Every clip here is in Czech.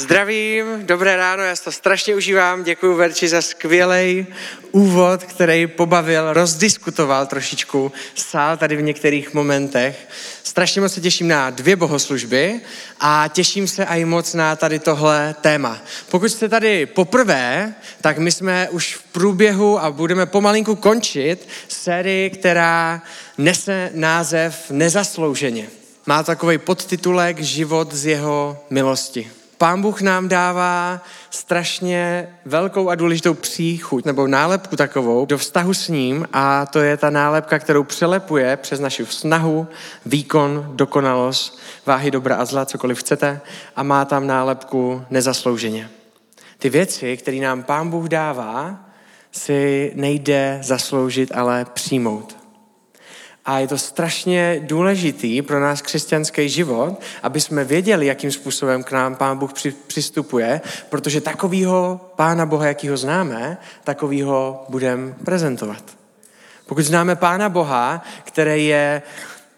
Zdravím, dobré ráno, já to strašně užívám. Děkuji Verči za skvělý úvod, který pobavil, rozdiskutoval trošičku sál tady v některých momentech. Strašně moc se těším na dvě bohoslužby a těším se i moc na tady tohle téma. Pokud jste tady poprvé, tak my jsme už v průběhu a budeme pomalinku končit sérii, která nese název Nezaslouženě. Má takový podtitulek Život z jeho milosti. Pán Bůh nám dává strašně velkou a důležitou příchuť nebo nálepku takovou do vztahu s ním a to je ta nálepka, kterou přelepuje přes naši snahu, výkon, dokonalost, váhy dobra a zla, cokoliv chcete a má tam nálepku nezaslouženě. Ty věci, které nám Pán Bůh dává, si nejde zasloužit, ale přijmout. A je to strašně důležitý pro náš křesťanský život, aby jsme věděli, jakým způsobem k nám Pán Bůh přistupuje, protože takovýho Pána Boha, jaký ho známe, takovýho budeme prezentovat. Pokud známe Pána Boha, který je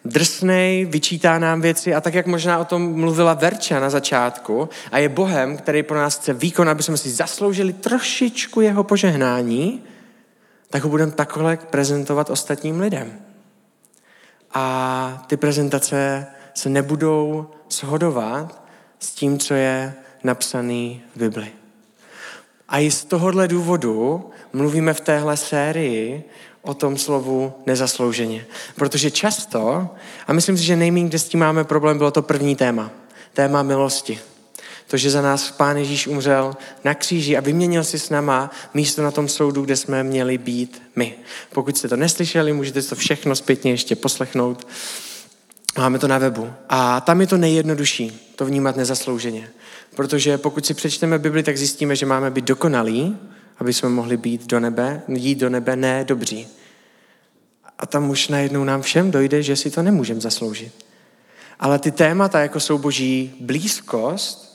drsnej, vyčítá nám věci a tak, jak možná o tom mluvila Verča na začátku a je Bohem, který pro nás chce výkon, aby jsme si zasloužili trošičku jeho požehnání, tak ho budeme takhle prezentovat ostatním lidem a ty prezentace se nebudou shodovat s tím, co je napsaný v Bibli. A i z tohohle důvodu mluvíme v téhle sérii o tom slovu nezaslouženě. Protože často, a myslím si, že nejméně, kde s tím máme problém, bylo to první téma. Téma milosti. To, že za nás Pán Ježíš umřel na kříži a vyměnil si s náma místo na tom soudu, kde jsme měli být my. Pokud jste to neslyšeli, můžete to všechno zpětně ještě poslechnout. Máme to na webu. A tam je to nejjednodušší, to vnímat nezaslouženě. Protože pokud si přečteme Bibli, tak zjistíme, že máme být dokonalí, aby jsme mohli být do nebe, jít do nebe ne dobří. A tam už najednou nám všem dojde, že si to nemůžeme zasloužit. Ale ty témata, jako jsou boží blízkost,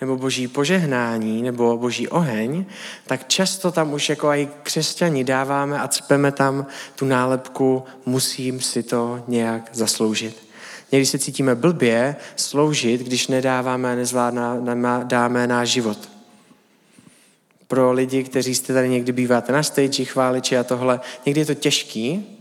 nebo boží požehnání, nebo boží oheň, tak často tam už jako i křesťani dáváme a cpeme tam tu nálepku musím si to nějak zasloužit. Někdy se cítíme blbě sloužit, když nedáváme a nezvládáme náš život. Pro lidi, kteří jste tady někdy býváte na stage, chváliči a tohle, někdy je to těžký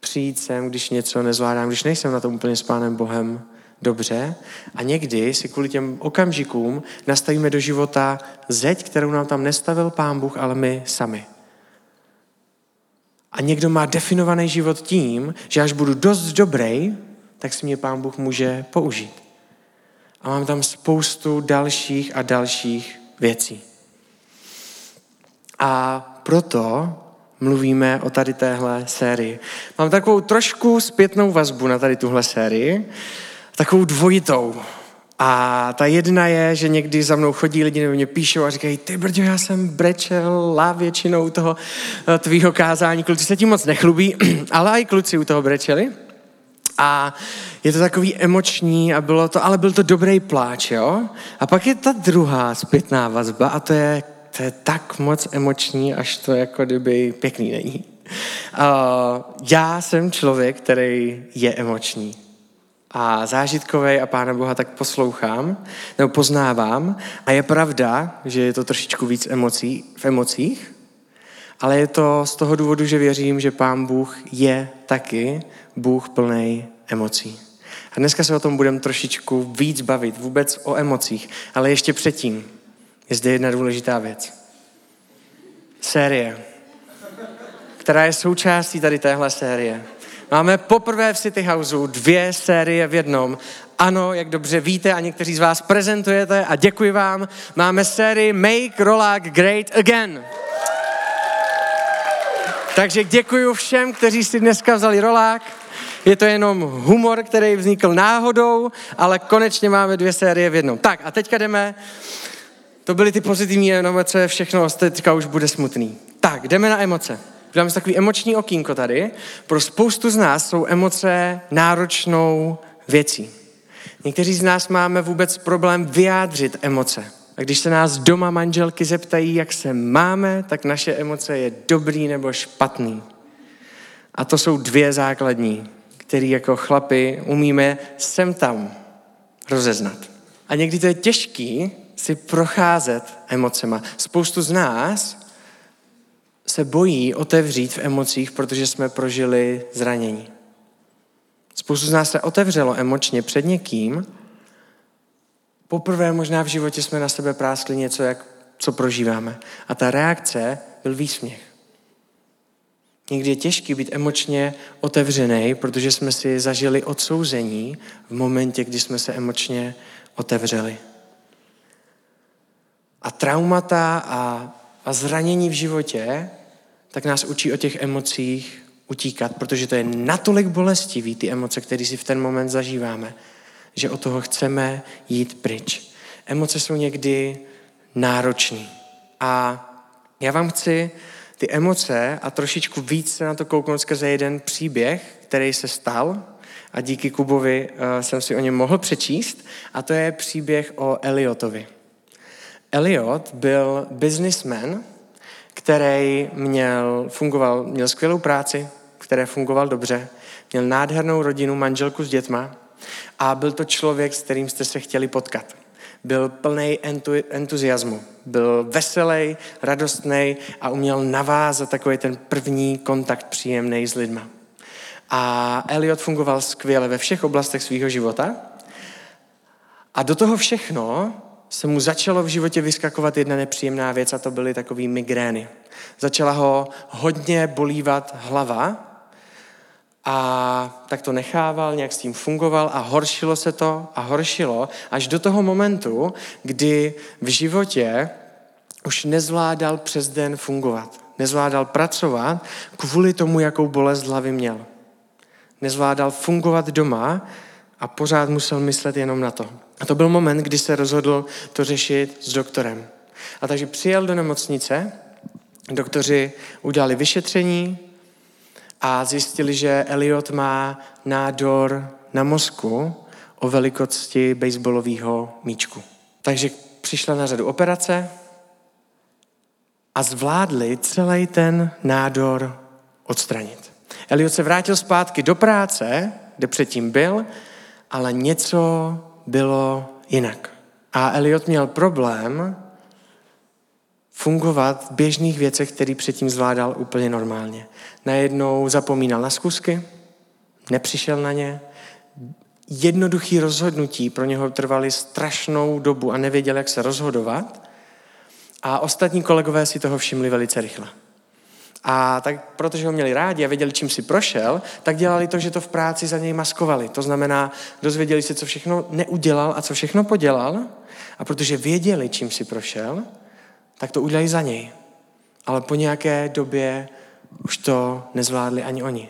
přijít sem, když něco nezvládám, když nejsem na tom úplně s Pánem Bohem, dobře a někdy si kvůli těm okamžikům nastavíme do života zeď, kterou nám tam nestavil Pán Bůh, ale my sami. A někdo má definovaný život tím, že až budu dost dobrý, tak si mě Pán Bůh může použít. A mám tam spoustu dalších a dalších věcí. A proto mluvíme o tady téhle sérii. Mám takovou trošku zpětnou vazbu na tady tuhle sérii, takovou dvojitou. A ta jedna je, že někdy za mnou chodí lidi nebo mě píšou a říkají, ty brďo, já jsem brečela většinou toho eh, tvýho kázání. Kluci se tím moc nechlubí, ale i kluci u toho brečeli. A je to takový emoční a bylo to, ale byl to dobrý pláč, jo? A pak je ta druhá zpětná vazba a to je, to je tak moc emoční, až to jako kdyby pěkný není. Uh, já jsem člověk, který je emoční a zážitkový a Pána Boha tak poslouchám, nebo poznávám. A je pravda, že je to trošičku víc emocí, v emocích, ale je to z toho důvodu, že věřím, že Pán Bůh je taky Bůh plný emocí. A dneska se o tom budeme trošičku víc bavit, vůbec o emocích. Ale ještě předtím je zde jedna důležitá věc. Série, která je součástí tady téhle série. Máme poprvé v City Houseu dvě série v jednom. Ano, jak dobře víte a někteří z vás prezentujete a děkuji vám, máme sérii Make Rolák Great Again. Takže děkuji všem, kteří si dneska vzali rolák. Je to jenom humor, který vznikl náhodou, ale konečně máme dvě série v jednom. Tak a teďka jdeme. To byly ty pozitivní emoce, všechno teďka už bude smutný. Tak, jdeme na emoce. Uděláme si takový emoční okýnko tady. Pro spoustu z nás jsou emoce náročnou věcí. Někteří z nás máme vůbec problém vyjádřit emoce. A když se nás doma manželky zeptají, jak se máme, tak naše emoce je dobrý nebo špatný. A to jsou dvě základní, které jako chlapi umíme sem tam rozeznat. A někdy to je těžký si procházet emocema. Spoustu z nás se bojí otevřít v emocích, protože jsme prožili zranění. Spoustu z nás se otevřelo emočně před někým. Poprvé možná v životě jsme na sebe práskli něco, jak, co prožíváme. A ta reakce byl výsměch. Někdy je těžký být emočně otevřený, protože jsme si zažili odsouzení v momentě, kdy jsme se emočně otevřeli. A traumata a, a zranění v životě tak nás učí o těch emocích utíkat, protože to je natolik bolestivý, ty emoce, které si v ten moment zažíváme, že od toho chceme jít pryč. Emoce jsou někdy náročné. A já vám chci ty emoce a trošičku víc se na to kouknout skrze jeden příběh, který se stal a díky Kubovi uh, jsem si o něm mohl přečíst a to je příběh o Eliotovi. Eliot byl businessman, který měl, fungoval, měl skvělou práci, které fungoval dobře, měl nádhernou rodinu, manželku s dětma a byl to člověk, s kterým jste se chtěli potkat. Byl plný entu, entuziasmu, byl veselý, radostný a uměl navázat takový ten první kontakt příjemný s lidma. A Elliot fungoval skvěle ve všech oblastech svého života. A do toho všechno se mu začalo v životě vyskakovat jedna nepříjemná věc a to byly takové migrény. Začala ho hodně bolívat hlava a tak to nechával, nějak s tím fungoval a horšilo se to a horšilo až do toho momentu, kdy v životě už nezvládal přes den fungovat. Nezvládal pracovat kvůli tomu, jakou bolest hlavy měl. Nezvládal fungovat doma a pořád musel myslet jenom na to. A to byl moment, kdy se rozhodl to řešit s doktorem. A takže přijel do nemocnice, doktoři udělali vyšetření a zjistili, že Elliot má nádor na mozku o velikosti baseballového míčku. Takže přišla na řadu operace a zvládli celý ten nádor odstranit. Elliot se vrátil zpátky do práce, kde předtím byl, ale něco bylo jinak. A Elliot měl problém fungovat v běžných věcech, které předtím zvládal úplně normálně. Najednou zapomínal na zkusky, nepřišel na ně, jednoduchý rozhodnutí pro něho trvaly strašnou dobu a nevěděl, jak se rozhodovat. A ostatní kolegové si toho všimli velice rychle. A tak, protože ho měli rádi a věděli, čím si prošel, tak dělali to, že to v práci za něj maskovali. To znamená, dozvěděli se, co všechno neudělal a co všechno podělal. A protože věděli, čím si prošel, tak to udělají za něj. Ale po nějaké době už to nezvládli ani oni.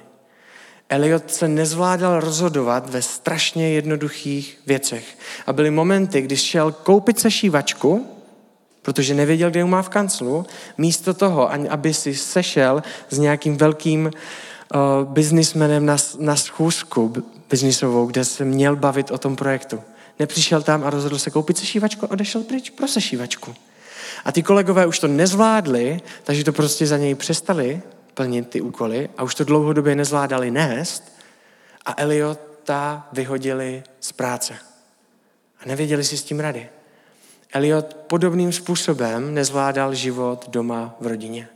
Eliot se nezvládal rozhodovat ve strašně jednoduchých věcech. A byly momenty, kdy šel koupit sešívačku protože nevěděl, kde ho má v kanclu, místo toho, aby si sešel s nějakým velkým uh, biznismenem na, na schůzku biznisovou, kde se měl bavit o tom projektu. Nepřišel tam a rozhodl se koupit sešívačku a odešel pryč pro sešívačku. A ty kolegové už to nezvládli, takže to prostě za něj přestali plnit ty úkoly a už to dlouhodobě nezvládali nést a Eliota vyhodili z práce. A nevěděli si s tím rady. Eliot podobným způsobem nezvládal život doma v rodině.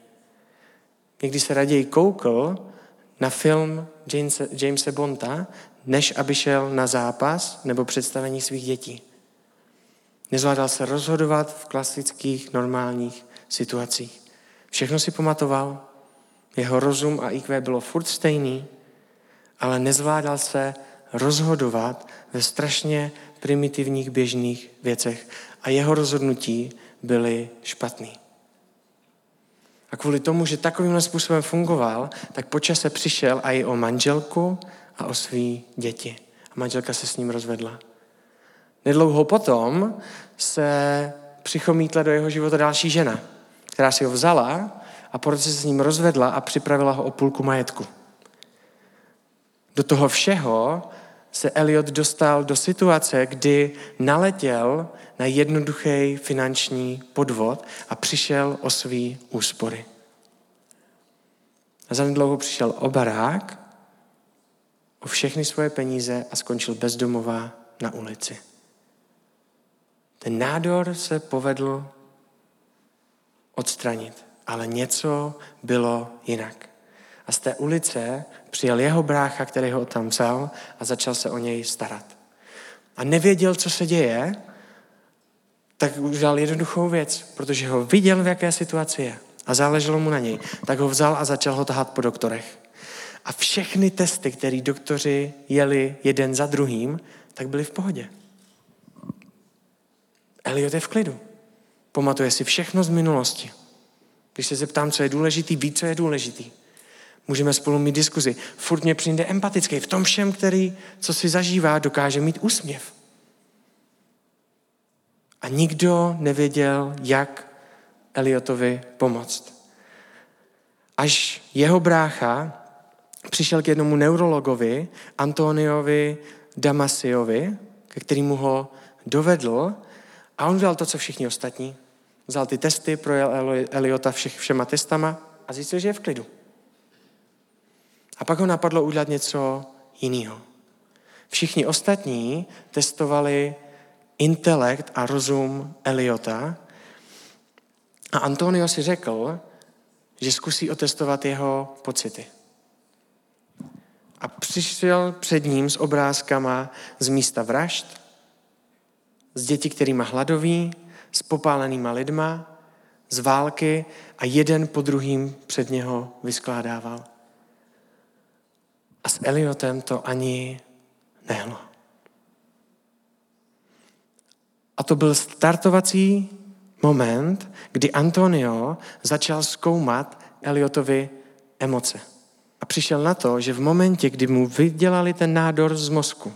Někdy se raději koukl na film Jamese Bonta, než aby šel na zápas nebo představení svých dětí. Nezvládal se rozhodovat v klasických, normálních situacích. Všechno si pamatoval, jeho rozum a IQ bylo furt stejný, ale nezvládal se rozhodovat ve strašně primitivních běžných věcech a jeho rozhodnutí byly špatný. A kvůli tomu, že takovýmhle způsobem fungoval, tak po čase přišel a i o manželku a o svý děti. A manželka se s ním rozvedla. Nedlouho potom se přichomítla do jeho života další žena, která si ho vzala a po roce se s ním rozvedla a připravila ho o půlku majetku. Do toho všeho se Eliot dostal do situace, kdy naletěl na jednoduchý finanční podvod a přišel o svý úspory. A zanedlouho přišel o barák, o všechny svoje peníze a skončil bezdomová na ulici. Ten nádor se povedl odstranit, ale něco bylo jinak. A z té ulice přijel jeho brácha, který ho tam vzal a začal se o něj starat. A nevěděl, co se děje, tak udělal jednoduchou věc, protože ho viděl, v jaké situaci je a záleželo mu na něj. Tak ho vzal a začal ho tahat po doktorech. A všechny testy, které doktoři jeli jeden za druhým, tak byly v pohodě. Eliot je v klidu. Pamatuje si všechno z minulosti. Když se zeptám, co je důležitý, ví, co je důležitý. Můžeme spolu mít diskuzi. Furt mě přijde empatický. V tom všem, který, co si zažívá, dokáže mít úsměv. A nikdo nevěděl, jak Eliotovi pomoct. Až jeho brácha přišel k jednomu neurologovi, Antoniovi Damasiovi, ke kterému ho dovedl a on udělal to, co všichni ostatní. Vzal ty testy, projel Eliota všech, všema testama a zjistil, že je v klidu. A pak ho napadlo udělat něco jiného. Všichni ostatní testovali intelekt a rozum Eliota a Antonio si řekl, že zkusí otestovat jeho pocity. A přišel před ním s obrázkama z místa vražd, z dětí, kterýma hladoví, s popálenýma lidma, z války a jeden po druhým před něho vyskládával. A s Eliotem to ani nehlo. A to byl startovací moment, kdy Antonio začal zkoumat Eliotovi emoce. A přišel na to, že v momentě, kdy mu vydělali ten nádor z mozku,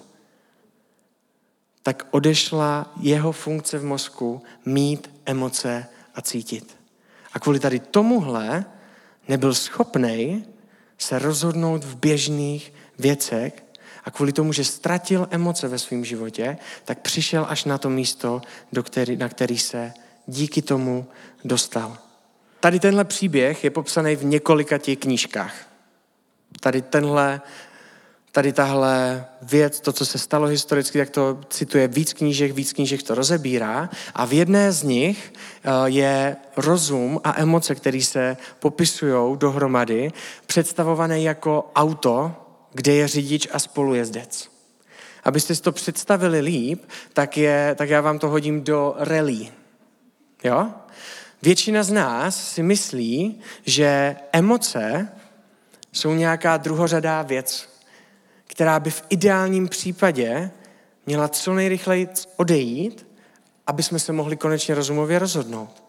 tak odešla jeho funkce v mozku mít emoce a cítit. A kvůli tady tomuhle nebyl schopný se rozhodnout v běžných věcech a kvůli tomu, že ztratil emoce ve svém životě, tak přišel až na to místo, do který, na který se díky tomu dostal. Tady tenhle příběh je popsaný v několika těch knížkách. Tady tenhle, tady tahle věc, to, co se stalo historicky, tak to cituje víc knížek, víc knížek to rozebírá a v jedné z nich eh, je rozum a emoce, které se popisují dohromady, představované jako auto, kde je řidič a spolujezdec. Abyste si to představili líp, tak, je, tak já vám to hodím do rally. Jo? Většina z nás si myslí, že emoce jsou nějaká druhořadá věc, která by v ideálním případě měla co nejrychleji odejít, aby jsme se mohli konečně rozumově rozhodnout.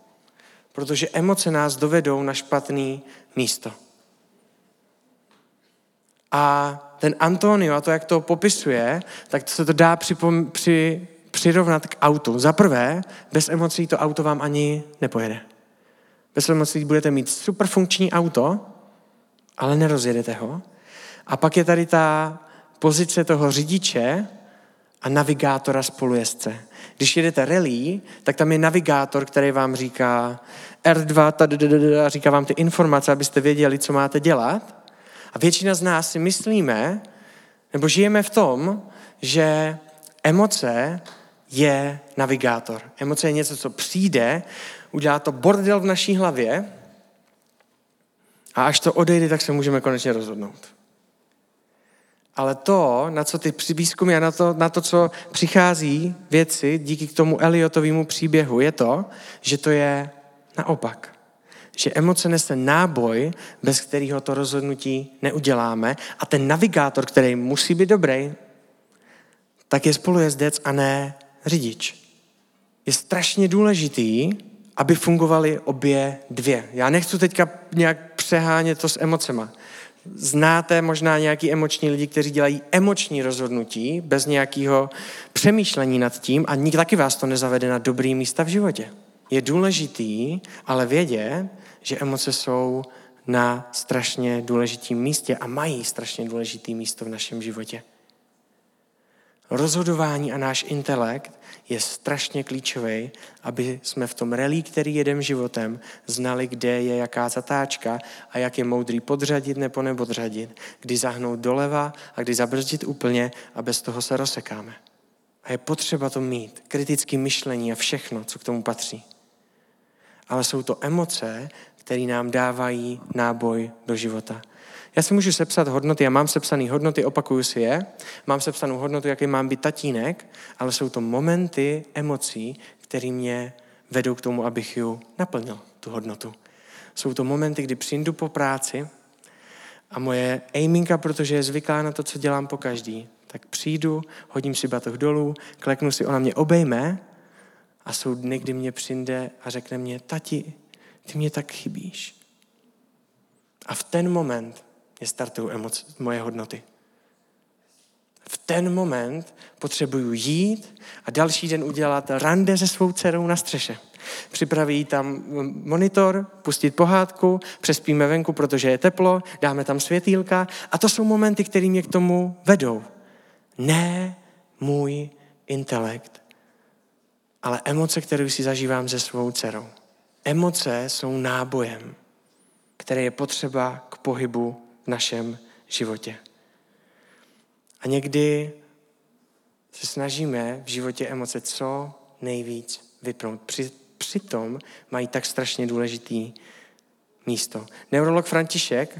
Protože emoce nás dovedou na špatný místo. A ten Antonio, a to, jak to popisuje, tak se to dá připom- při, přirovnat k autu. Za prvé, bez emocí to auto vám ani nepojede. Bez emocí budete mít super funkční auto, ale nerozjedete ho. A pak je tady ta pozice toho řidiče a navigátora spolujezdce. Když jedete rally, tak tam je navigátor, který vám říká R2, a říká vám ty informace, abyste věděli, co máte dělat. A většina z nás si myslíme, nebo žijeme v tom, že emoce je navigátor. Emoce je něco, co přijde, udělá to bordel v naší hlavě a až to odejde, tak se můžeme konečně rozhodnout. Ale to, na co ty výzkumy a na to, na to, co přichází věci díky k tomu Eliotovému příběhu, je to, že to je naopak. Že emoce nese náboj, bez kterého to rozhodnutí neuděláme a ten navigátor, který musí být dobrý, tak je spolujezdec a ne řidič. Je strašně důležitý, aby fungovaly obě dvě. Já nechci teďka nějak přehánět to s emocema. Znáte možná nějaký emoční lidi, kteří dělají emoční rozhodnutí bez nějakého přemýšlení nad tím a nikdy taky vás to nezavede na dobrý místa v životě. Je důležitý ale vědět, že emoce jsou na strašně důležitém místě a mají strašně důležité místo v našem životě. Rozhodování a náš intelekt je strašně klíčový, aby jsme v tom relí, který jedem životem, znali, kde je jaká zatáčka a jak je moudrý podřadit nebo nepodřadit, kdy zahnout doleva a kdy zabrzdit úplně a bez toho se rozsekáme. A je potřeba to mít, kritické myšlení a všechno, co k tomu patří. Ale jsou to emoce, které nám dávají náboj do života. Já si můžu sepsat hodnoty, já mám sepsané hodnoty, opakuju si je, mám sepsanou hodnotu, jaký mám být tatínek, ale jsou to momenty emocí, které mě vedou k tomu, abych ju naplnil, tu hodnotu. Jsou to momenty, kdy přijdu po práci a moje aiminka, protože je zvyklá na to, co dělám po každý, tak přijdu, hodím si batoh dolů, kleknu si, ona mě obejme a jsou dny, kdy mě přijde a řekne mě, tati, ty mě tak chybíš. A v ten moment mě startují emoce, moje hodnoty. V ten moment potřebuju jít a další den udělat rande se svou dcerou na střeše. Připraví tam monitor, pustit pohádku, přespíme venku, protože je teplo, dáme tam světýlka a to jsou momenty, které mě k tomu vedou. Ne můj intelekt, ale emoce, které si zažívám se svou dcerou. Emoce jsou nábojem, které je potřeba k pohybu našem životě. A někdy se snažíme v životě emoce co nejvíc vypnout. Při, přitom mají tak strašně důležitý místo. Neurolog František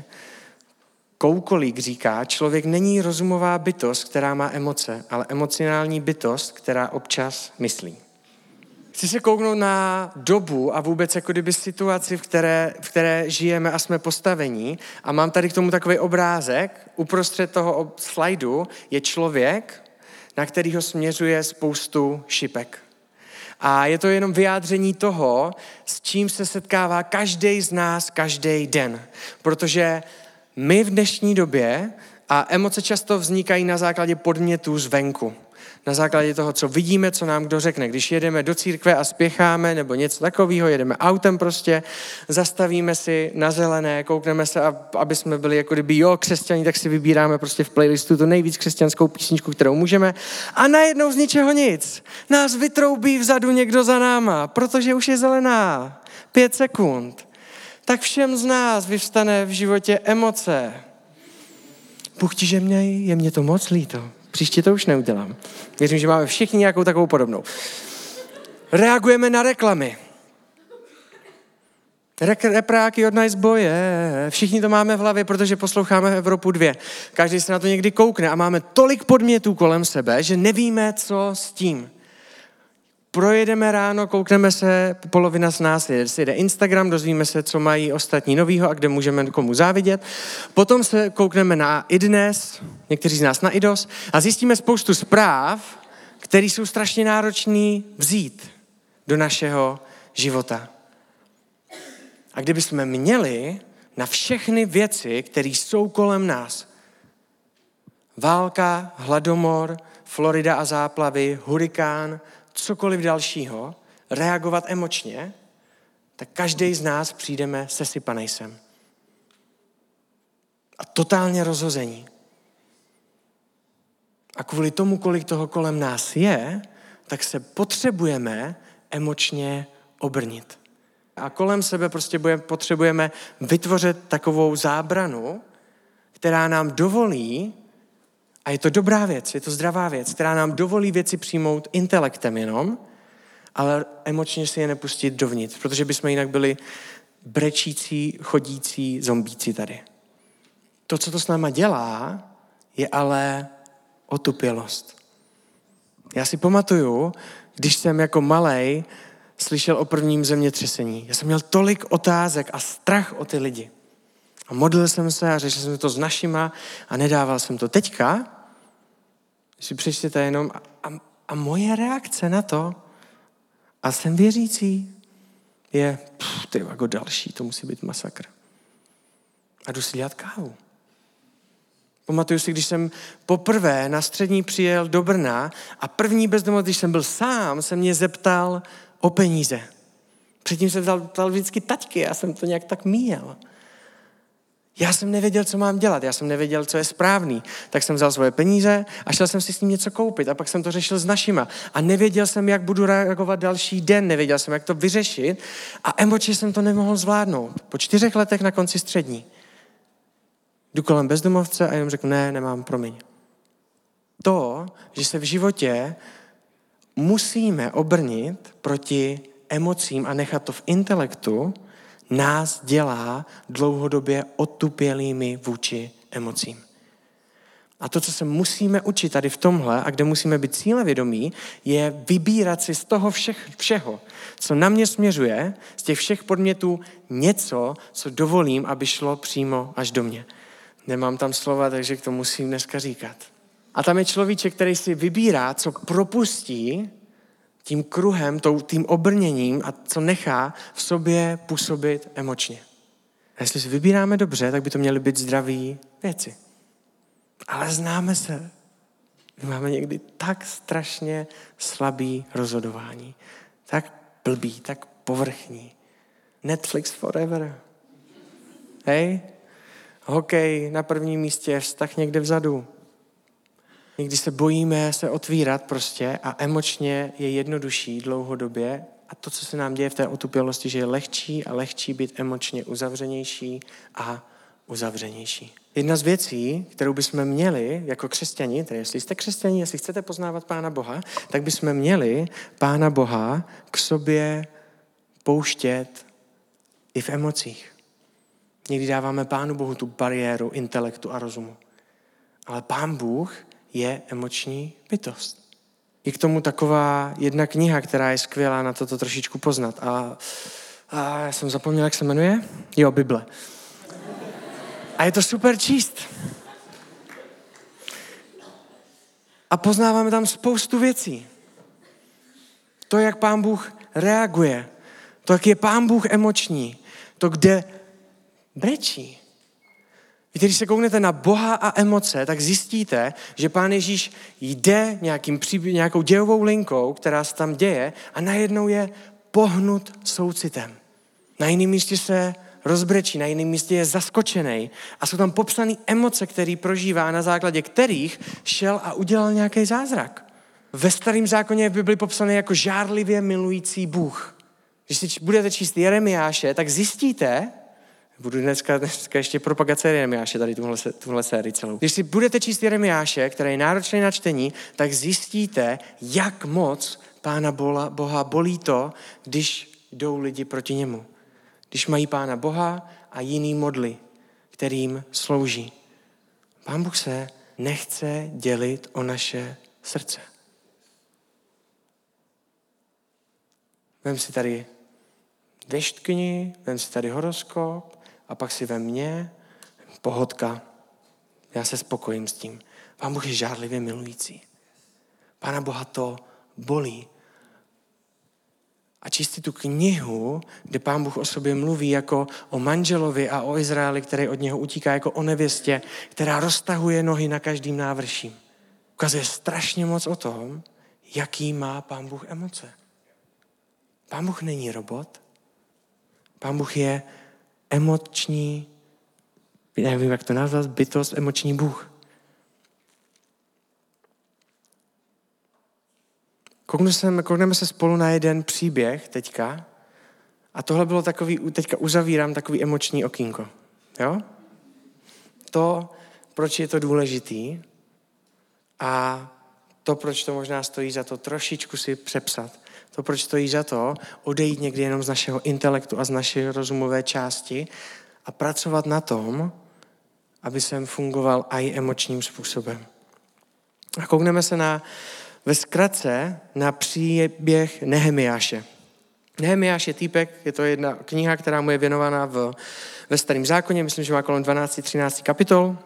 Koukolík říká, člověk není rozumová bytost, která má emoce, ale emocionální bytost, která občas myslí. Chci se kouknout na dobu a vůbec jako kdyby situaci, v které, v které žijeme a jsme postavení. A mám tady k tomu takový obrázek. Uprostřed toho slajdu je člověk, na kterýho směřuje spoustu šipek. A je to jenom vyjádření toho, s čím se setkává každý z nás každý den. Protože my v dnešní době a emoce často vznikají na základě podmětů zvenku na základě toho, co vidíme, co nám kdo řekne. Když jedeme do církve a spěcháme nebo něco takového, jedeme autem prostě, zastavíme si na zelené, koukneme se, aby jsme byli jako kdyby jo, křesťaní, tak si vybíráme prostě v playlistu tu nejvíc křesťanskou písničku, kterou můžeme a najednou z ničeho nic. Nás vytroubí vzadu někdo za náma, protože už je zelená. Pět sekund. Tak všem z nás vyvstane v životě emoce. Bůh ti, že mě, je mě to moc líto. Příště to už neudělám. Věřím, že máme všichni nějakou takovou podobnou. Reagujeme na reklamy. Repráky od Nice Boye. Všichni to máme v hlavě, protože posloucháme Evropu 2. Každý se na to někdy koukne a máme tolik podmětů kolem sebe, že nevíme, co s tím projedeme ráno, koukneme se, polovina z nás jde Instagram, dozvíme se, co mají ostatní novýho a kde můžeme komu závidět. Potom se koukneme na iDnes, někteří z nás na iDos a zjistíme spoustu zpráv, které jsou strašně náročné vzít do našeho života. A kdybychom měli na všechny věci, které jsou kolem nás, válka, hladomor, Florida a záplavy, hurikán, cokoliv dalšího, reagovat emočně, tak každý z nás přijdeme sesypanej sem. A totálně rozhození. A kvůli tomu, kolik toho kolem nás je, tak se potřebujeme emočně obrnit. A kolem sebe prostě potřebujeme vytvořit takovou zábranu, která nám dovolí a je to dobrá věc, je to zdravá věc, která nám dovolí věci přijmout intelektem jenom, ale emočně si je nepustit dovnitř, protože bychom jinak byli brečící, chodící zombíci tady. To, co to s náma dělá, je ale otupělost. Já si pamatuju, když jsem jako malej slyšel o prvním zemětřesení. Já jsem měl tolik otázek a strach o ty lidi. A modlil jsem se a řešil jsem to s našima a nedával jsem to. Teďka si přečtěte jenom a, a moje reakce na to, a jsem věřící, je, pff, ty jako další, to musí být masakr. A jdu si dělat kávu. Pamatuju si, když jsem poprvé na střední přijel do Brna a první bezdomovec, když jsem byl sám, se mě zeptal o peníze. Předtím jsem vzal vždycky taťky, já jsem to nějak tak míjel. Já jsem nevěděl, co mám dělat, já jsem nevěděl, co je správný. Tak jsem vzal svoje peníze a šel jsem si s ním něco koupit a pak jsem to řešil s našima. A nevěděl jsem, jak budu reagovat další den, nevěděl jsem, jak to vyřešit a emočně jsem to nemohl zvládnout. Po čtyřech letech na konci střední. Jdu kolem bezdomovce a jenom řeknu, ne, nemám, promiň. To, že se v životě musíme obrnit proti emocím a nechat to v intelektu, nás dělá dlouhodobě otupělými vůči emocím. A to, co se musíme učit tady v tomhle a kde musíme být cílevědomí, je vybírat si z toho všech, všeho, co na mě směřuje, z těch všech podmětů něco, co dovolím, aby šlo přímo až do mě. Nemám tam slova, takže to musím dneska říkat. A tam je človíček, který si vybírá, co propustí tím kruhem, tím obrněním a co nechá v sobě působit emočně. A jestli si vybíráme dobře, tak by to měly být zdraví věci. Ale známe se. My máme někdy tak strašně slabý rozhodování. Tak blbý, tak povrchní. Netflix forever. Hej? Hokej na prvním místě, vztah někde vzadu. Někdy se bojíme se otvírat prostě a emočně je jednodušší dlouhodobě a to, co se nám děje v té otupělosti, že je lehčí a lehčí být emočně uzavřenější a uzavřenější. Jedna z věcí, kterou bychom měli jako křesťani, tedy jestli jste křesťani, jestli chcete poznávat Pána Boha, tak bychom měli Pána Boha k sobě pouštět i v emocích. Někdy dáváme Pánu Bohu tu bariéru intelektu a rozumu. Ale Pán Bůh je emoční bytost. Je k tomu taková jedna kniha, která je skvělá na toto trošičku poznat. A, a já jsem zapomněl, jak se jmenuje? Jo, Bible. A je to super číst. A poznáváme tam spoustu věcí. To, jak pán Bůh reaguje, to, jak je pán Bůh emoční, to, kde brečí. Víte, když se kouknete na Boha a emoce, tak zjistíte, že pán Ježíš jde nějakým příběh, nějakou dějovou linkou, která se tam děje a najednou je pohnut soucitem. Na jiném místě se rozbrečí, na jiném místě je zaskočený a jsou tam popsané emoce, které prožívá, na základě kterých šel a udělal nějaký zázrak. Ve starém zákoně je v Bibli popsaný jako žárlivě milující Bůh. Když si budete číst Jeremiáše, tak zjistíte, budu dneska, dneska ještě propagace Jeremiáše, tady tuhle, tuhle sérii celou. Když si budete číst Jeremiáše, který je náročný na čtení, tak zjistíte, jak moc Pána Boha bolí to, když jdou lidi proti němu když mají Pána Boha a jiný modly, kterým slouží. Pán Bůh se nechce dělit o naše srdce. Vem si tady deštkni, vem si tady horoskop a pak si ve mně pohodka. Já se spokojím s tím. Pán Bůh je žádlivě milující. Pána Boha to bolí, a číst tu knihu, kde pán Bůh o sobě mluví jako o manželovi a o Izraeli, který od něho utíká jako o nevěstě, která roztahuje nohy na každým návrším. Ukazuje strašně moc o tom, jaký má pán Bůh emoce. Pán Bůh není robot. Pán Bůh je emoční, nevím, jak to nazvat, bytost, emoční Bůh. Koukneme se spolu na jeden příběh teďka. A tohle bylo takový, teďka uzavírám takový emoční okýnko. Jo? To, proč je to důležitý a to, proč to možná stojí za to trošičku si přepsat. To, proč stojí za to odejít někdy jenom z našeho intelektu a z naší rozumové části a pracovat na tom, aby jsem fungoval i emočním způsobem. A koukneme se na ve zkratce na příběh Nehemiáše. Nehemiáš je týpek, je to jedna kniha, která mu je věnovaná v, ve starém zákoně, myslím, že má kolem 12-13 kapitol.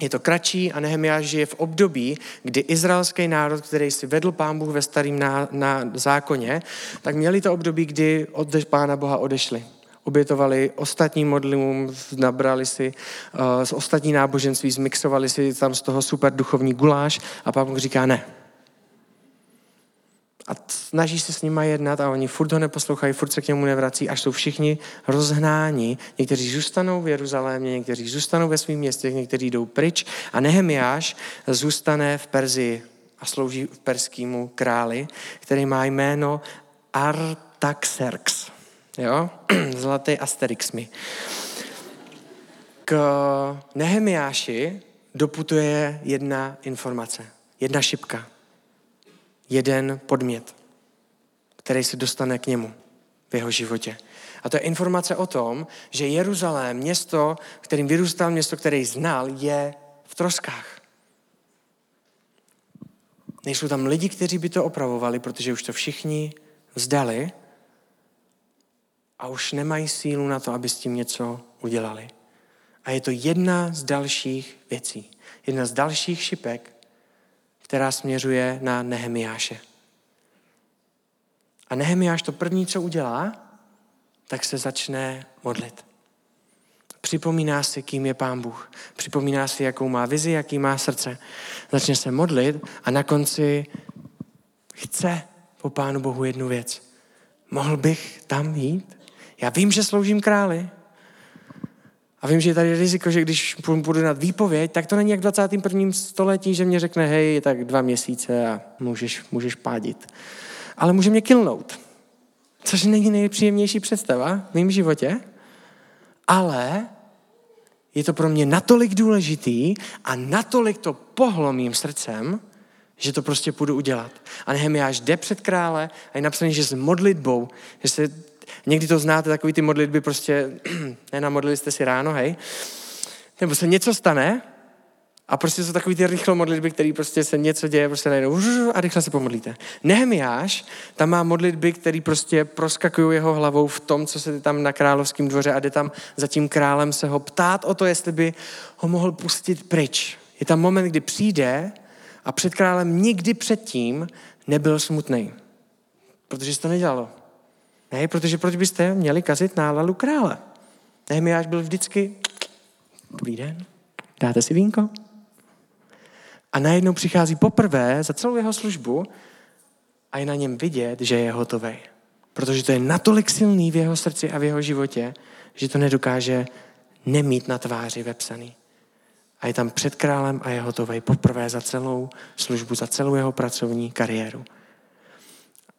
Je to kratší a Nehemiáš žije v období, kdy izraelský národ, který si vedl pán Bůh ve starém na, na zákoně, tak měli to období, kdy od pána Boha odešli. Obětovali ostatní modlům, nabrali si uh, z ostatní náboženství, zmixovali si tam z toho super duchovní guláš a pán Bůh říká ne a snaží se s nima jednat a oni furt ho neposlouchají, furt se k němu nevrací, až jsou všichni rozhnáni. Někteří zůstanou v Jeruzalémě, někteří zůstanou ve svých městech, někteří jdou pryč a Nehemiáš zůstane v Perzii a slouží v perskýmu králi, který má jméno Artaxerx. Jo? Zlatý Asterix mi. K Nehemiáši doputuje jedna informace, jedna šipka. Jeden podmět, který se dostane k němu v jeho životě. A to je informace o tom, že Jeruzalém, město, kterým vyrůstal, město, který znal, je v troskách. Nejsou tam lidi, kteří by to opravovali, protože už to všichni vzdali a už nemají sílu na to, aby s tím něco udělali. A je to jedna z dalších věcí, jedna z dalších šipek, která směřuje na Nehemiáše. A Nehemiáš to první, co udělá, tak se začne modlit. Připomíná si, kým je Pán Bůh. Připomíná si, jakou má vizi, jaký má srdce. Začne se modlit a na konci chce po Pánu Bohu jednu věc. Mohl bych tam jít? Já vím, že sloužím králi. A vím, že je tady riziko, že když budu na výpověď, tak to není jak v 21. století, že mě řekne, hej, tak dva měsíce a můžeš, můžeš pádit. Ale může mě kilnout. Což není nejpříjemnější představa v mém životě. Ale je to pro mě natolik důležitý a natolik to pohlo mým srdcem, že to prostě půjdu udělat. A Nehemiáš jde před krále a je napsaný, že s modlitbou, že se, někdy to znáte, takový ty modlitby prostě, nenamodlili jste si ráno, hej, nebo se něco stane a prostě jsou takový ty rychle modlitby, které prostě se něco děje, prostě najednou a rychle se pomodlíte. Nehemiáš tam má modlitby, které prostě proskakují jeho hlavou v tom, co se tam na královském dvoře a jde tam za tím králem se ho ptát o to, jestli by ho mohl pustit pryč. Je tam moment, kdy přijde a před králem nikdy předtím nebyl smutný. Protože se to nedělalo. Ne, protože proč byste měli kazit náladu krále? Nehemiáš byl vždycky, dobrý den, dáte si vínko? A najednou přichází poprvé za celou jeho službu a je na něm vidět, že je hotový. Protože to je natolik silný v jeho srdci a v jeho životě, že to nedokáže nemít na tváři vepsaný. A je tam před králem a je hotový poprvé za celou službu, za celou jeho pracovní kariéru.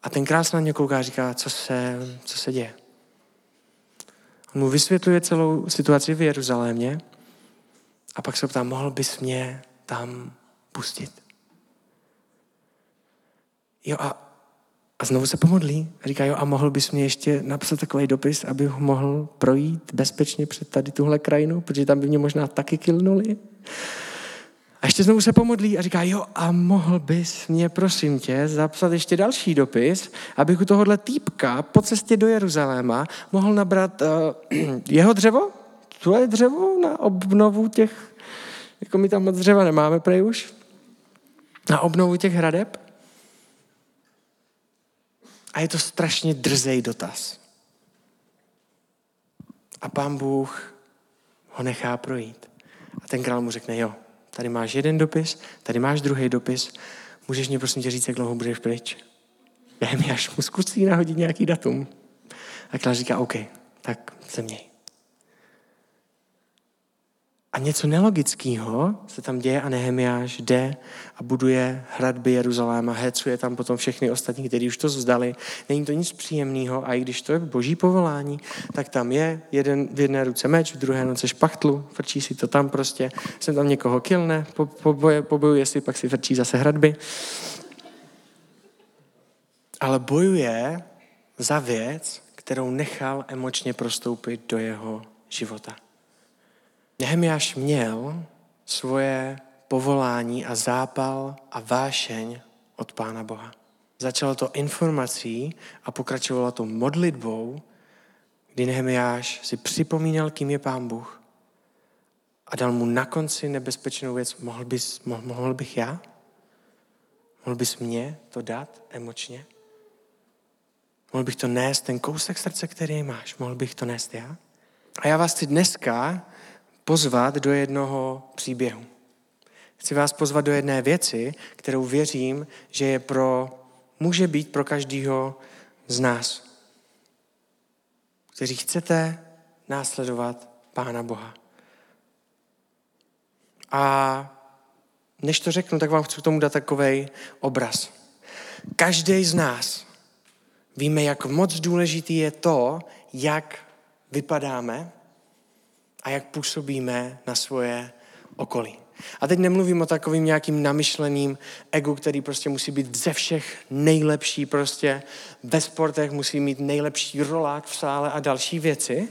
A ten král se na něj kouká a říká, co se, co se děje. On mu vysvětluje celou situaci v Jeruzalémě a pak se ptá, mohl bys mě tam pustit. Jo a, a znovu se pomodlí. A říká, jo a mohl bys mě ještě napsat takový dopis, abych mohl projít bezpečně před tady tuhle krajinu, protože tam by mě možná taky kilnuli. A ještě znovu se pomodlí a říká, jo a mohl bys mě, prosím tě, zapsat ještě další dopis, abych u tohohle týpka po cestě do Jeruzaléma mohl nabrat uh, jeho dřevo, tvoje dřevo na obnovu těch, jako my tam moc dřeva nemáme prej už, na obnovu těch hradeb. A je to strašně drzej dotaz. A pán Bůh ho nechá projít. A ten král mu řekne, jo, tady máš jeden dopis, tady máš druhý dopis, můžeš mě prosím tě říct, jak dlouho budeš pryč? Během až mu zkusí nahodit nějaký datum. A král říká, OK, tak se měj. A něco nelogického se tam děje a Nehemiáš jde a buduje hradby Jeruzaléma, hecuje tam potom všechny ostatní, kteří už to vzdali. Není to nic příjemného a i když to je boží povolání, tak tam je jeden, v jedné ruce meč, v druhé ruce špachtlu, frčí si to tam prostě, jsem tam někoho kilne, po, poboje, pobojuje si, pak si frčí zase hradby. Ale bojuje za věc, kterou nechal emočně prostoupit do jeho života. Nehemiáš měl svoje povolání a zápal a vášeň od Pána Boha. Začalo to informací a pokračovalo to modlitbou, kdy Nehemiáš si připomínal, kým je Pán Bůh a dal mu na konci nebezpečnou věc, mohl, bys, mohl, mohl bych já? Mohl bys mě to dát emočně? Mohl bych to nést, ten kousek srdce, který máš, mohl bych to nést já? A já vás chci dneska pozvat do jednoho příběhu. Chci vás pozvat do jedné věci, kterou věřím, že je pro, může být pro každého z nás, kteří chcete následovat Pána Boha. A než to řeknu, tak vám chci k tomu dát takový obraz. Každý z nás víme, jak moc důležitý je to, jak vypadáme a jak působíme na svoje okolí. A teď nemluvím o takovým nějakým namyšleným egu, který prostě musí být ze všech nejlepší prostě. Ve sportech musí mít nejlepší rolák v sále a další věci.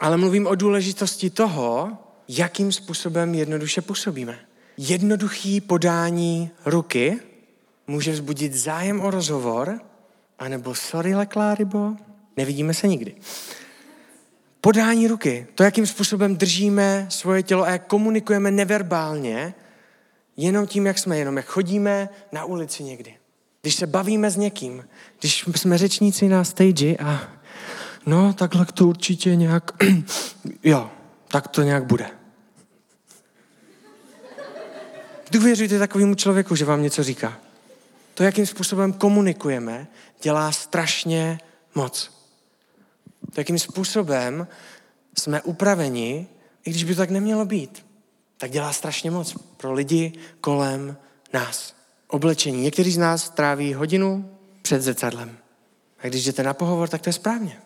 Ale mluvím o důležitosti toho, jakým způsobem jednoduše působíme. Jednoduchý podání ruky může vzbudit zájem o rozhovor, anebo sorry, leklá rybo, nevidíme se nikdy. Podání ruky, to, jakým způsobem držíme svoje tělo a jak komunikujeme neverbálně, jenom tím, jak jsme, jenom jak chodíme na ulici někdy. Když se bavíme s někým, když jsme řečníci na stage a no, takhle to určitě nějak, jo, tak to nějak bude. Důvěřujte takovému člověku, že vám něco říká. To, jakým způsobem komunikujeme, dělá strašně moc. Jakým způsobem jsme upraveni, i když by to tak nemělo být, tak dělá strašně moc pro lidi kolem nás. Oblečení. Někteří z nás tráví hodinu před zrcadlem. A když jdete na pohovor, tak to je správně.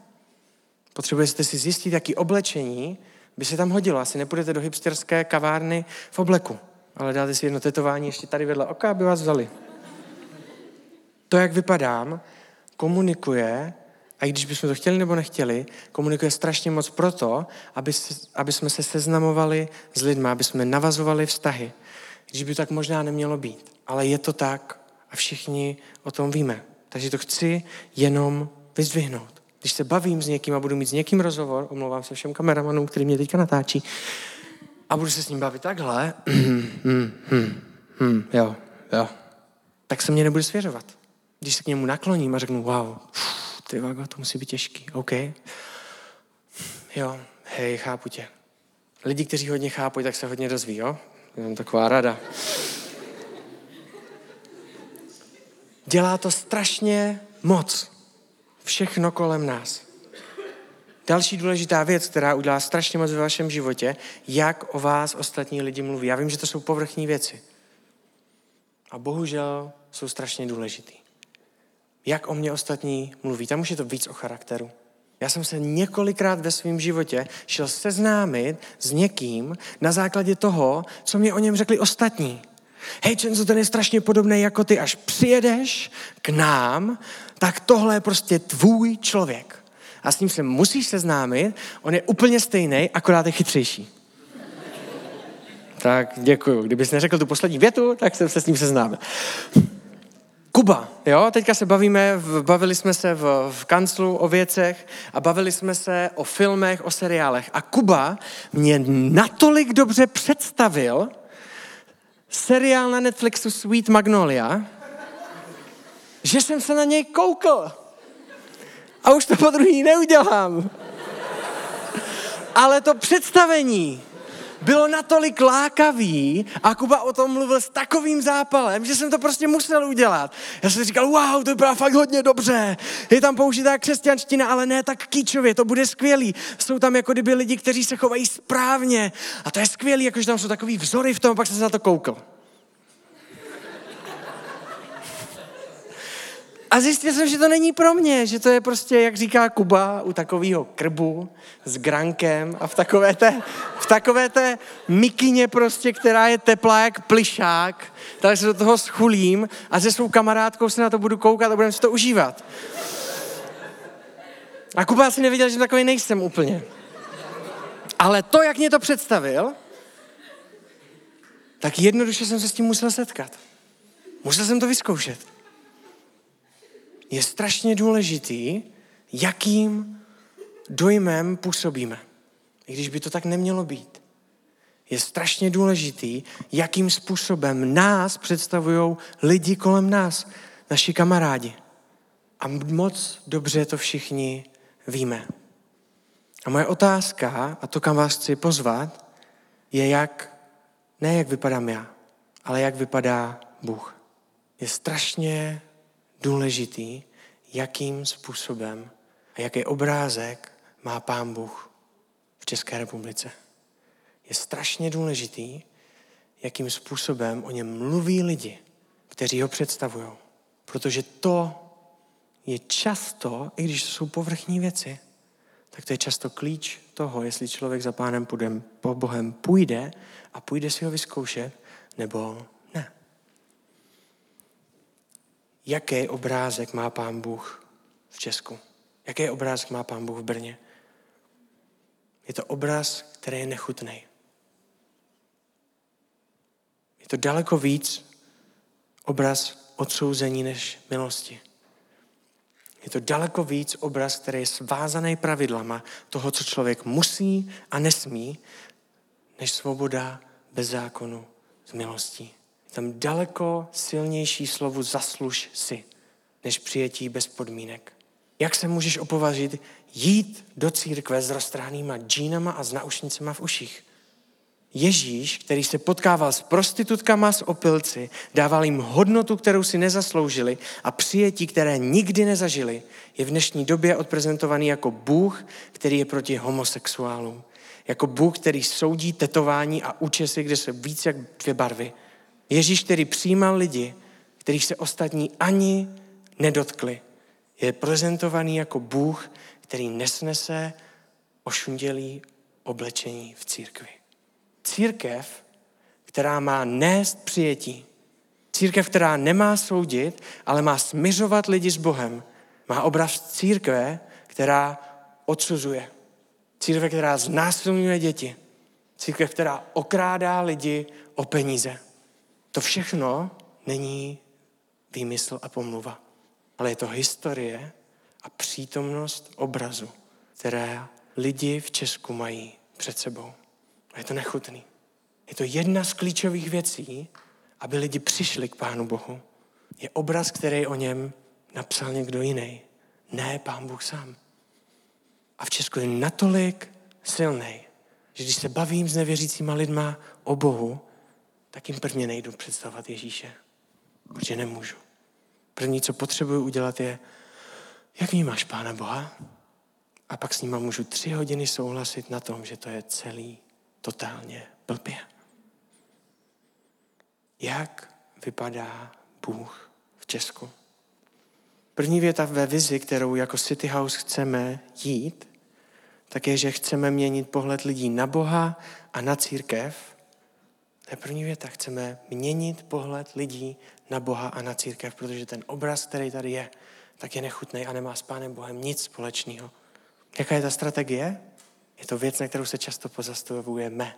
Potřebujete si zjistit, jaký oblečení by se tam hodilo. Asi nepůjdete do hipsterské kavárny v obleku, ale dáte si jedno tetování ještě tady vedle oka, aby vás vzali. To, jak vypadám, komunikuje a i když bychom to chtěli nebo nechtěli, komunikuje strašně moc proto, aby, aby jsme se seznamovali s lidmi, aby jsme navazovali vztahy. Když by tak možná nemělo být. Ale je to tak a všichni o tom víme. Takže to chci jenom vyzdvihnout. Když se bavím s někým a budu mít s někým rozhovor, omlouvám se všem kameramanům, který mě teďka natáčí, a budu se s ním bavit takhle, jo, jo, tak se mě nebude svěřovat. Když se k němu nakloním a řeknu, wow, ty vago, to musí být těžký. OK. Jo, hej, chápu tě. Lidi, kteří hodně chápují, tak se hodně dozví, jo? Jenom taková rada. Dělá to strašně moc. Všechno kolem nás. Další důležitá věc, která udělá strašně moc ve vašem životě, jak o vás ostatní lidi mluví. Já vím, že to jsou povrchní věci. A bohužel jsou strašně důležitý jak o mě ostatní mluví. Tam už je to víc o charakteru. Já jsem se několikrát ve svém životě šel seznámit s někým na základě toho, co mě o něm řekli ostatní. Hej, Čenzo, ten je strašně podobný jako ty. Až přijedeš k nám, tak tohle je prostě tvůj člověk. A s ním se musíš seznámit. On je úplně stejný, akorát je chytřejší. Tak děkuju. Kdybys neřekl tu poslední větu, tak jsem se s ním seznámil. Kuba, jo, teďka se bavíme, bavili jsme se v, v kanclu o věcech a bavili jsme se o filmech, o seriálech. A Kuba mě natolik dobře představil seriál na Netflixu Sweet Magnolia, že jsem se na něj koukl. A už to po druhý neudělám. Ale to představení bylo natolik lákavý a Kuba o tom mluvil s takovým zápalem, že jsem to prostě musel udělat. Já jsem říkal, wow, to vypadá fakt hodně dobře. Je tam použitá křesťanština, ale ne tak kýčově, to bude skvělý. Jsou tam jako kdyby lidi, kteří se chovají správně. A to je skvělý, jakože tam jsou takový vzory v tom, pak jsem se na to koukal. A zjistil jsem, že to není pro mě, že to je prostě, jak říká Kuba, u takového krbu s grankem a v takové té, v takové té mikině prostě, která je teplá jak plišák, tak se do toho schulím a se svou kamarádkou se na to budu koukat a budeme si to užívat. A Kuba asi nevěděl, že takový nejsem úplně. Ale to, jak mě to představil, tak jednoduše jsem se s tím musel setkat. Musel jsem to vyzkoušet je strašně důležitý, jakým dojmem působíme. I když by to tak nemělo být. Je strašně důležitý, jakým způsobem nás představují lidi kolem nás, naši kamarádi. A moc dobře to všichni víme. A moje otázka, a to kam vás chci pozvat, je jak, ne jak vypadám já, ale jak vypadá Bůh. Je strašně důležitý, jakým způsobem a jaký obrázek má Pán Bůh v České republice. Je strašně důležitý, jakým způsobem o něm mluví lidi, kteří ho představují. Protože to je často, i když to jsou povrchní věci, tak to je často klíč toho, jestli člověk za pánem půjde, po Bohem půjde a půjde si ho vyzkoušet, nebo ne. Jaký obrázek má pán Bůh v Česku? Jaký obrázek má pán Bůh v Brně? Je to obraz, který je nechutný. Je to daleko víc obraz odsouzení než milosti. Je to daleko víc obraz, který je svázaný pravidlama toho, co člověk musí a nesmí, než svoboda bez zákonu z milostí. Tam daleko silnější slovo zasluž si, než přijetí bez podmínek. Jak se můžeš opovažit jít do církve s roztrhanýma džínama a s naušnicema v uších? Ježíš, který se potkával s prostitutkama, s opilci, dával jim hodnotu, kterou si nezasloužili a přijetí, které nikdy nezažili, je v dnešní době odprezentovaný jako Bůh, který je proti homosexuálům. Jako Bůh, který soudí tetování a účesy, kde se víc jak dvě barvy. Ježíš, který přijímal lidi, kterých se ostatní ani nedotkli, je prezentovaný jako Bůh, který nesnese ošundělý oblečení v církvi. Církev, která má nést přijetí. Církev, která nemá soudit, ale má smiřovat lidi s Bohem. Má obraz církve, která odsuzuje. Církev, která znásilňuje děti. Církev, která okrádá lidi o peníze. To všechno není výmysl a pomluva, ale je to historie a přítomnost obrazu, které lidi v Česku mají před sebou. A je to nechutný. Je to jedna z klíčových věcí, aby lidi přišli k Pánu Bohu. Je obraz, který o něm napsal někdo jiný. Ne Pán Bůh sám. A v Česku je natolik silný, že když se bavím s nevěřícíma lidma o Bohu, tak jim prvně nejdu představovat Ježíše. Protože nemůžu. První, co potřebuji udělat, je, jak vnímáš Pána Boha? A pak s nima můžu tři hodiny souhlasit na tom, že to je celý totálně blbě. Jak vypadá Bůh v Česku? První věta ve vizi, kterou jako City House chceme jít, tak je, že chceme měnit pohled lidí na Boha a na církev. To je první věta. Chceme měnit pohled lidí na Boha a na církev, protože ten obraz, který tady je, tak je nechutný a nemá s Pánem Bohem nic společného. Jaká je ta strategie? Je to věc, na kterou se často pozastavujeme.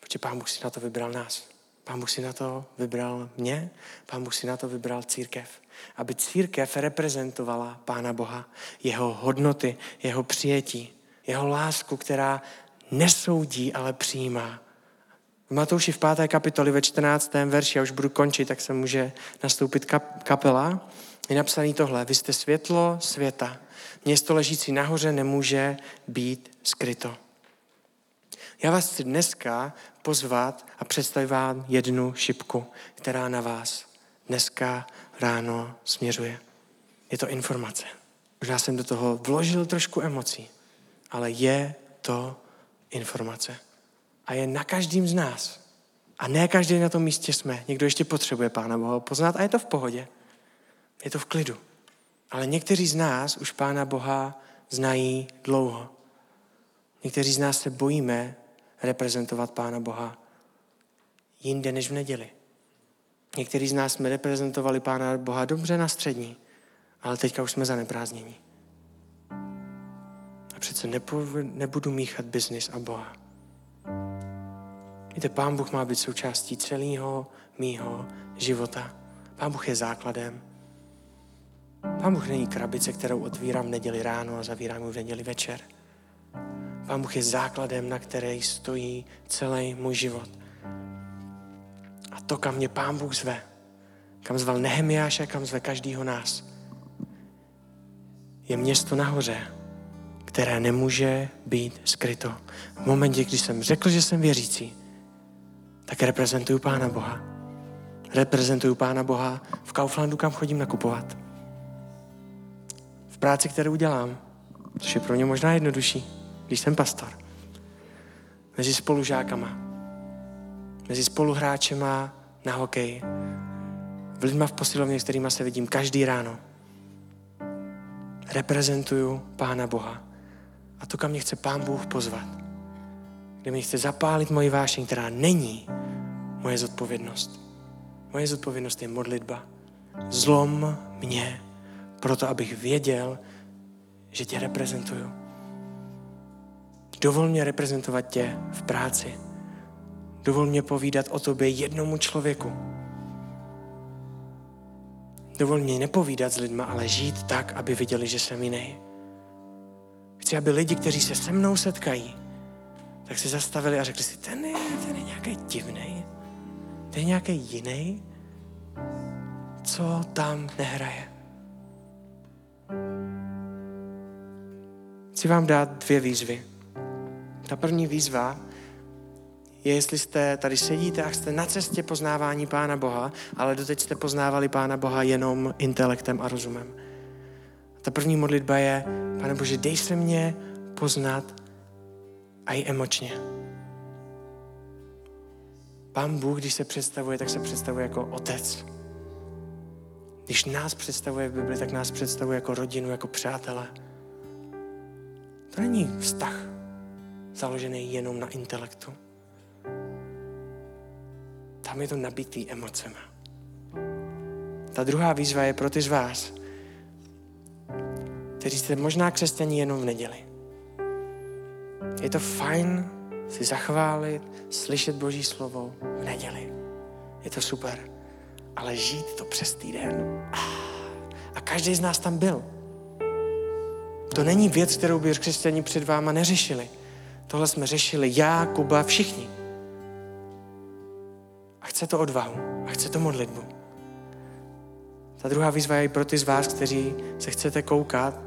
Protože Pán Bůh si na to vybral nás. Pán Bůh si na to vybral mě, Pán Bůh si na to vybral církev. Aby církev reprezentovala Pána Boha, jeho hodnoty, jeho přijetí, jeho lásku, která nesoudí, ale přijímá. V Matouši v 5. kapitoli ve 14. verši, já už budu končit, tak se může nastoupit kap, kapela, je napsaný tohle. Vy jste světlo světa. Město ležící nahoře nemůže být skryto. Já vás chci dneska pozvat a představit vám jednu šipku, která na vás dneska ráno směřuje. Je to informace. Možná jsem do toho vložil trošku emocí, ale je to informace. A je na každém z nás. A ne každý na tom místě jsme. Někdo ještě potřebuje Pána Boha poznat a je to v pohodě. Je to v klidu. Ale někteří z nás už Pána Boha znají dlouho. Někteří z nás se bojíme reprezentovat Pána Boha jinde než v neděli. Někteří z nás jsme reprezentovali Pána Boha dobře na střední, ale teďka už jsme zaneprázdnění. A přece nebudu míchat biznis a Boha. Víte, Pán Bůh má být součástí celého mýho života. Pán Bůh je základem. Pán Bůh není krabice, kterou otvírám v neděli ráno a zavírám ji v neděli večer. Pán Bůh je základem, na které stojí celý můj život. A to, kam mě Pán Bůh zve, kam zval Nehemiáše, kam zve každýho nás, je město nahoře, které nemůže být skryto. V momentě, kdy jsem řekl, že jsem věřící, tak reprezentuju Pána Boha. Reprezentuju Pána Boha v Kauflandu, kam chodím nakupovat. V práci, kterou dělám, což je pro mě možná jednodušší když jsem pastor. Mezi spolužákama, mezi spoluhráčema na hokej, v lidma v posilovně, s kterými se vidím každý ráno. Reprezentuju Pána Boha. A to, kam mě chce Pán Bůh pozvat, kde mi chce zapálit moji vášeň, která není moje zodpovědnost. Moje zodpovědnost je modlitba. Zlom mě, proto abych věděl, že tě reprezentuju. Dovol mě reprezentovat tě v práci. Dovol mě povídat o tobě jednomu člověku. Dovol mě nepovídat s lidma, ale žít tak, aby viděli, že jsem jiný. Chci, aby lidi, kteří se se mnou setkají, tak se zastavili a řekli si, ten je, ten je nějaký divný, ten je nějaký jiný, co tam nehraje. Chci vám dát dvě výzvy. Ta první výzva je, jestli jste tady sedíte a jste na cestě poznávání Pána Boha, ale doteď jste poznávali Pána Boha jenom intelektem a rozumem. Ta první modlitba je, Pane Bože, dej se mě poznat a i emočně. Pán Bůh, když se představuje, tak se představuje jako otec. Když nás představuje v Bibli, tak nás představuje jako rodinu, jako přátele. To není vztah založený jenom na intelektu. Tam je to nabitý emocema. Ta druhá výzva je pro ty z vás, kteří jste možná křesťaní jenom v neděli. Je to fajn si zachválit, slyšet Boží slovo v neděli. Je to super. Ale žít to přes týden. A každý z nás tam byl. To není věc, kterou by křesťani před váma neřešili. Tohle jsme řešili já, Kuba, všichni. A chce to odvahu. A chce to modlitbu. Ta druhá výzva je i pro ty z vás, kteří se chcete koukat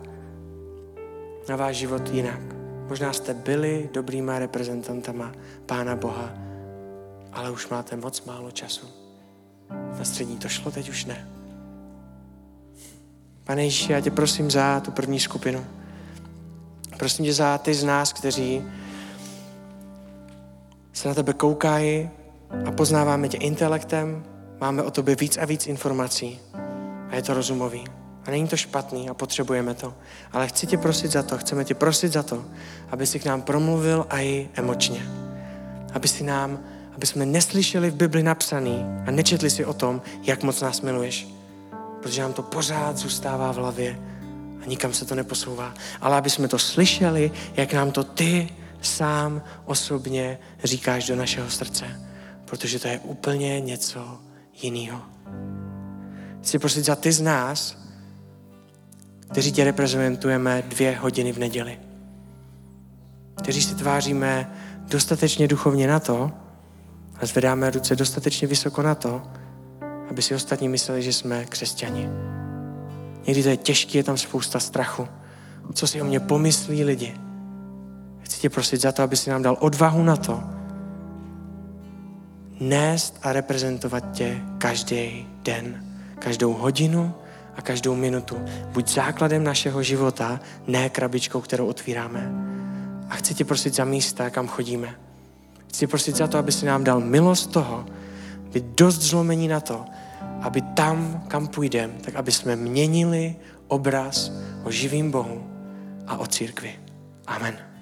na váš život jinak. Možná jste byli dobrýma reprezentantama Pána Boha, ale už máte moc málo času. Na střední to šlo, teď už ne. Pane Ježíši, já tě prosím za tu první skupinu. Prosím tě za ty z nás, kteří se na tebe koukají a poznáváme tě intelektem, máme o tobě víc a víc informací a je to rozumový. A není to špatný a potřebujeme to. Ale chci tě prosit za to, chceme tě prosit za to, aby si k nám promluvil a i emočně. Aby si nám, aby jsme neslyšeli v Bibli napsaný a nečetli si o tom, jak moc nás miluješ. Protože nám to pořád zůstává v hlavě a nikam se to neposouvá. Ale aby jsme to slyšeli, jak nám to ty sám osobně říkáš do našeho srdce. Protože to je úplně něco jiného. Chci prosit za ty z nás, kteří tě reprezentujeme dvě hodiny v neděli. Kteří si tváříme dostatečně duchovně na to a zvedáme ruce dostatečně vysoko na to, aby si ostatní mysleli, že jsme křesťani. Někdy to je těžké, je tam spousta strachu. Co si o mě pomyslí lidi? Chci tě prosit za to, aby si nám dal odvahu na to, nést a reprezentovat tě každý den, každou hodinu, a každou minutu. Buď základem našeho života, ne krabičkou, kterou otvíráme. A chci tě prosit za místa, kam chodíme. Chci tě prosit za to, aby si nám dal milost toho, být dost zlomení na to, aby tam, kam půjdeme, tak aby jsme měnili obraz o živým Bohu a o církvi. Amen.